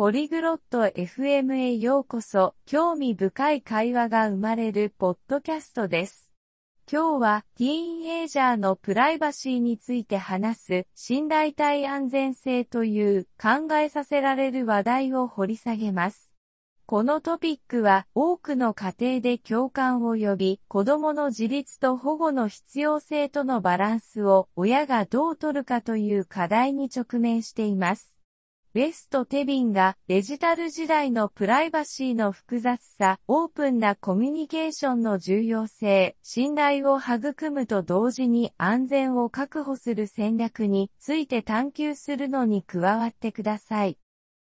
ポリグロット FM へようこそ、興味深い会話が生まれるポッドキャストです。今日は、ティーンエイジャーのプライバシーについて話す、信頼体安全性という考えさせられる話題を掘り下げます。このトピックは多くの家庭で共感を呼び、子供の自立と保護の必要性とのバランスを親がどう取るかという課題に直面しています。ベスト・テビンがデジタル時代のプライバシーの複雑さ、オープンなコミュニケーションの重要性、信頼を育むと同時に安全を確保する戦略について探求するのに加わってください。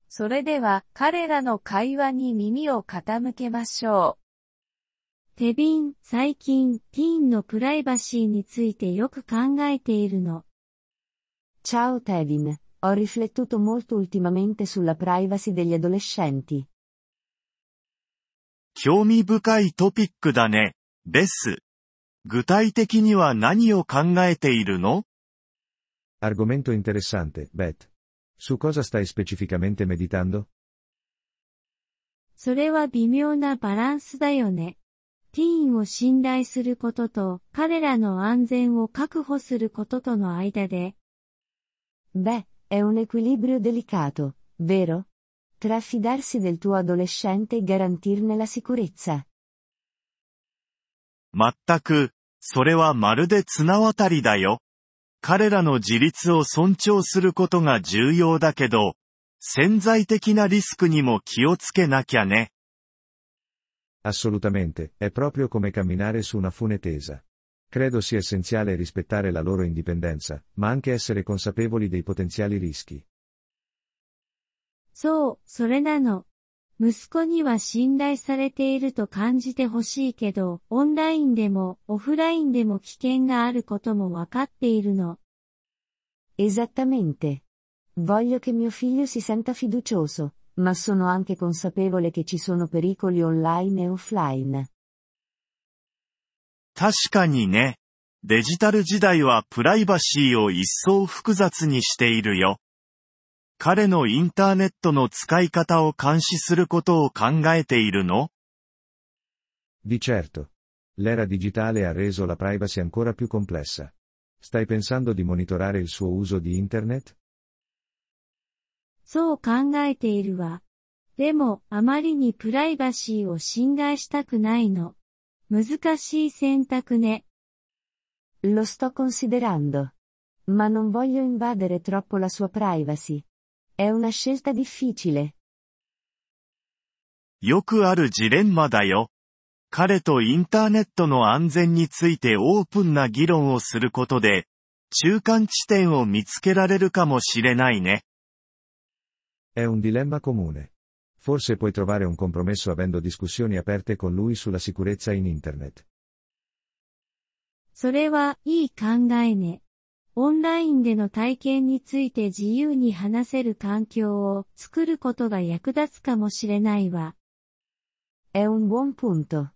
それでは彼らの会話に耳を傾けましょう。テビン、最近、ティーンのプライバシーについてよく考えているの。Ciao Tevin. Ho riflettuto molto ultimamente sulla privacy degli adolescenti. 興味深いトピックだね、ベス。具体的には何を考えているの Argomento interessante, Beth. Su cosa stai specificamente meditando? それは微妙なバランスだよね。ティーンを信頼することと彼らの安全を確保することとの間で。Beh, È un equilibrio delicato, vero? Tra fidarsi del tuo adolescente e garantirne la sicurezza. 全く、それはまるで綱渡りだよ。彼らの自立を尊重することが重要だけど、潜在的なリスクにも気をつけなきゃね。Assolutamente, è proprio come camminare su una fune tesa. Credo sia essenziale rispettare la loro indipendenza, ma anche essere consapevoli dei potenziali rischi. そう、それなの。息子には信頼されていると感じてほしいけど、オンラインでもオフラインでも危険があることもわかっているの。Esattamente. Voglio che mio figlio si senta fiducioso, ma sono anche consapevole che ci sono pericoli online e offline. 確かにね。デジタル時代はプライバシーを一層複雑にしているよ。彼のインターネットの使い方を監視することを考えているの Di certo. L'era digitale ha reso la privacy ancora più complessa. Stai pensando di monitorare il suo uso di internet? そう考えているわ。でも、あまりにプライバシーを侵害したくないの。難しい選択ね。Lo sto considerando. Ma non voglio invadere troppo la sua privacy. È una scelta difficile. よくあるジレンマだよ。彼とインターネットの安全についてオープンな議論をすることで、中間地点を見つけられるかもしれないね。È un dilemma comune. Forse puoi trovare un compromesso avendo discussioni aperte con lui sulla sicurezza in Internet. それはいい考えね。オンラインでの体験について自由に話せる環境を作ることが役立つかもしれないわ。È un buon punto.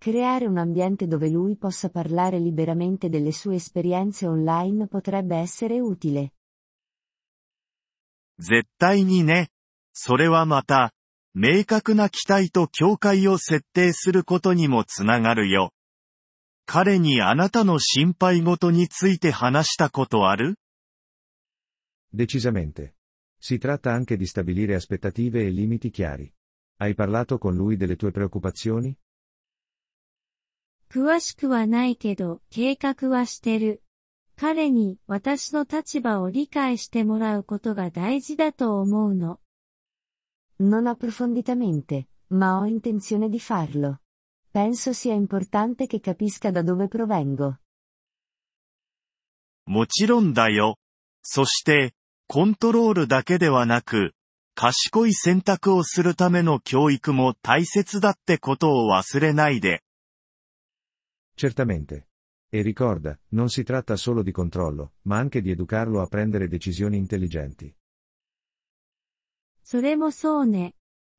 Creare un ambiente dove lui possa parlare liberamente delle sue esperienze online potrebbe essere utile. 絶対にね。それはまた、 明確な期待と境界を設定することにもつながるよ。彼にあなたの心配事について話したことある Decisamente. Si tratta anche di stabilire aspettative e limiti chiari. Hai parlato con lui delle tue preoccupazioni? 詳しくはないけど、計画はしてる。彼に私の立場を理解してもらうことが大事だと思うの。Non approfonditamente, ma ho intenzione di farlo. Penso sia importante che capisca da dove provengo. もちろんだよ。そして、コントロールだけではなく、賢い選択をするための教育も大切だってことを忘れないで。Certamente. E ricorda, non si tratta solo di controllo, ma anche di educarlo a prendere decisioni intelligenti. それもそうね。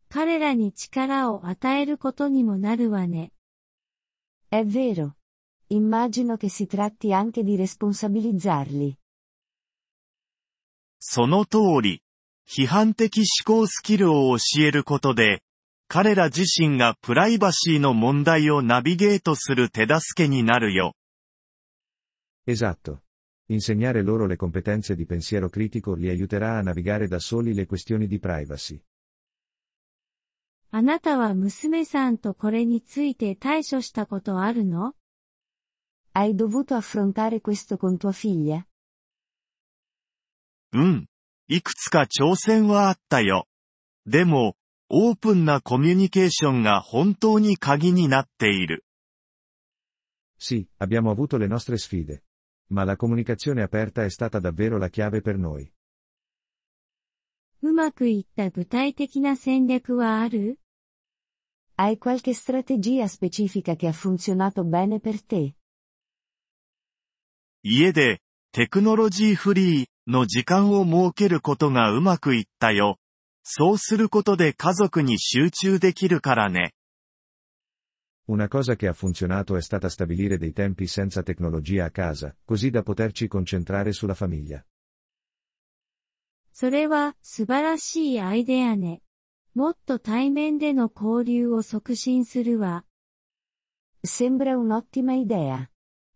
彼らに力を与えることにもなるわね。È vero. Immagino che si tratti anche di responsabilizzarli. その通り。批判的思考スキルを教えることで、彼ら自身がプライバシーの問題をナビゲートする手助けになるよ。Esatto. Insegnare loro le competenze di pensiero critico li aiuterà a navigare da soli le questioni di privacy. あなたは娘さんとこれについて対処したことあるの Hai dovuto affrontare questo con tua figlia? うん。いくつか挑戦はあったよ。でも、オープンなコミュニケーションが本当に鍵になっている。 Sì, abbiamo avuto le nostre sfide. Ma la comunicazione aperta è stata davvero la chiave per noi. うまくいった具体的な戦略はある Hai qualche strategia specifica che ha funzionato bene per te? 家で、テクノロジーフリーの時間を設けることがうまくいったよ。そうすることで家族に集中できるからね。Una cosa che ha funzionato è stata stabilire dei tempi senza tecnologia a casa, così da poterci concentrare sulla famiglia. それは素晴らしいアイデアね。もっと対面での交流を促進するわ。 Sembra un'ottima idea.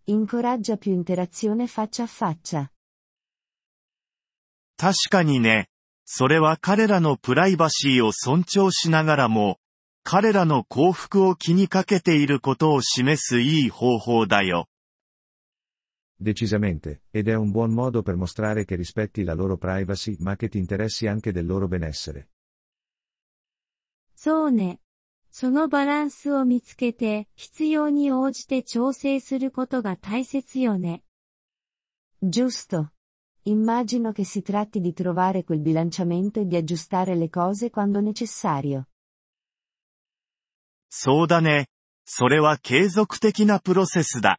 Incoraggia più interazione faccia a faccia. 確かにね。それは彼らのプライバシーを尊重しながらも、 彼らの幸福を気にかけていることを示すいい方法だよ。 Decisamente, ed è un buon modo per mostrare che rispetti la loro privacy ma che ti interessi anche del loro benessere. そうね。そのバランスを見つけて、必要に応じて調整することが大切よね。 Giusto. Immagino che si tratti di trovare quel bilanciamento e di aggiustare le cose quando necessario. そうだね。それは継続的なプロセスだ。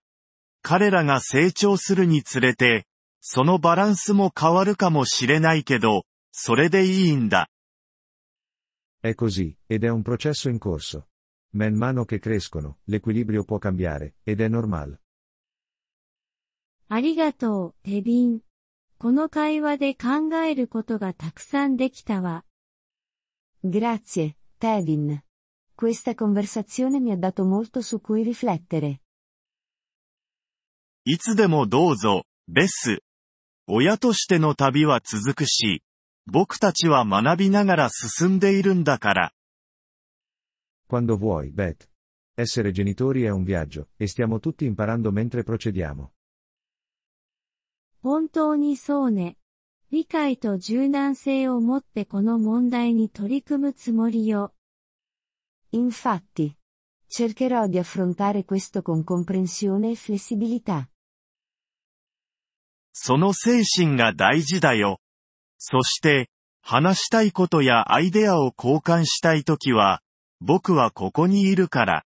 彼らが成長するにつれて、そのバランスも変わるかもしれないけど、それでいいんだ。え、così、ed è un processo in corso。man mano crescono, l'equilibrio può cambiare, ed è normal。ありがとう、テビン。この会話で考えることがたくさんできたわ。grazie, テビン。Questa conversazione mi ha dato molto su cui riflettere. いつでもどうぞ、ベス。親としての旅は続くし、僕たちは学びながら進んでいるんだから。 Quando vuoi, Beth. Essere genitori è un viaggio, e stiamo tutti imparando mentre procediamo. 本当にそうね。理解と柔軟性を持ってこの問題に取り組むつもりよ。 Infatti. Cercherò di affrontare questo con comprensione e flessibilità. その精神が大事だよ。そして、話したいことやアイデアを交換したいときは、僕はここにいるから。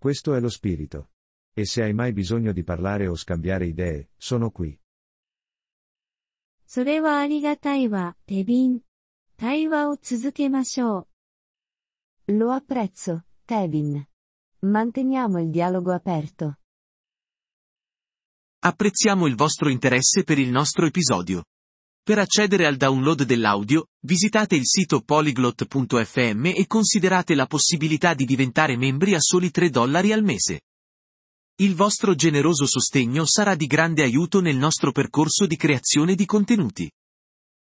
Questo è lo spirito. E se hai mai bisogno di parlare o scambiare idee, sono qui. それはありがたいわ、テビン。対話を続けましょう。Lo apprezzo, Tevin. Manteniamo il dialogo aperto. Apprezziamo il vostro interesse per il nostro episodio. Per accedere al download dell'audio, visitate il sito polyglot.fm e considerate la possibilità di diventare membri a soli 3 dollari al mese. Il vostro generoso sostegno sarà di grande aiuto nel nostro percorso di creazione di contenuti.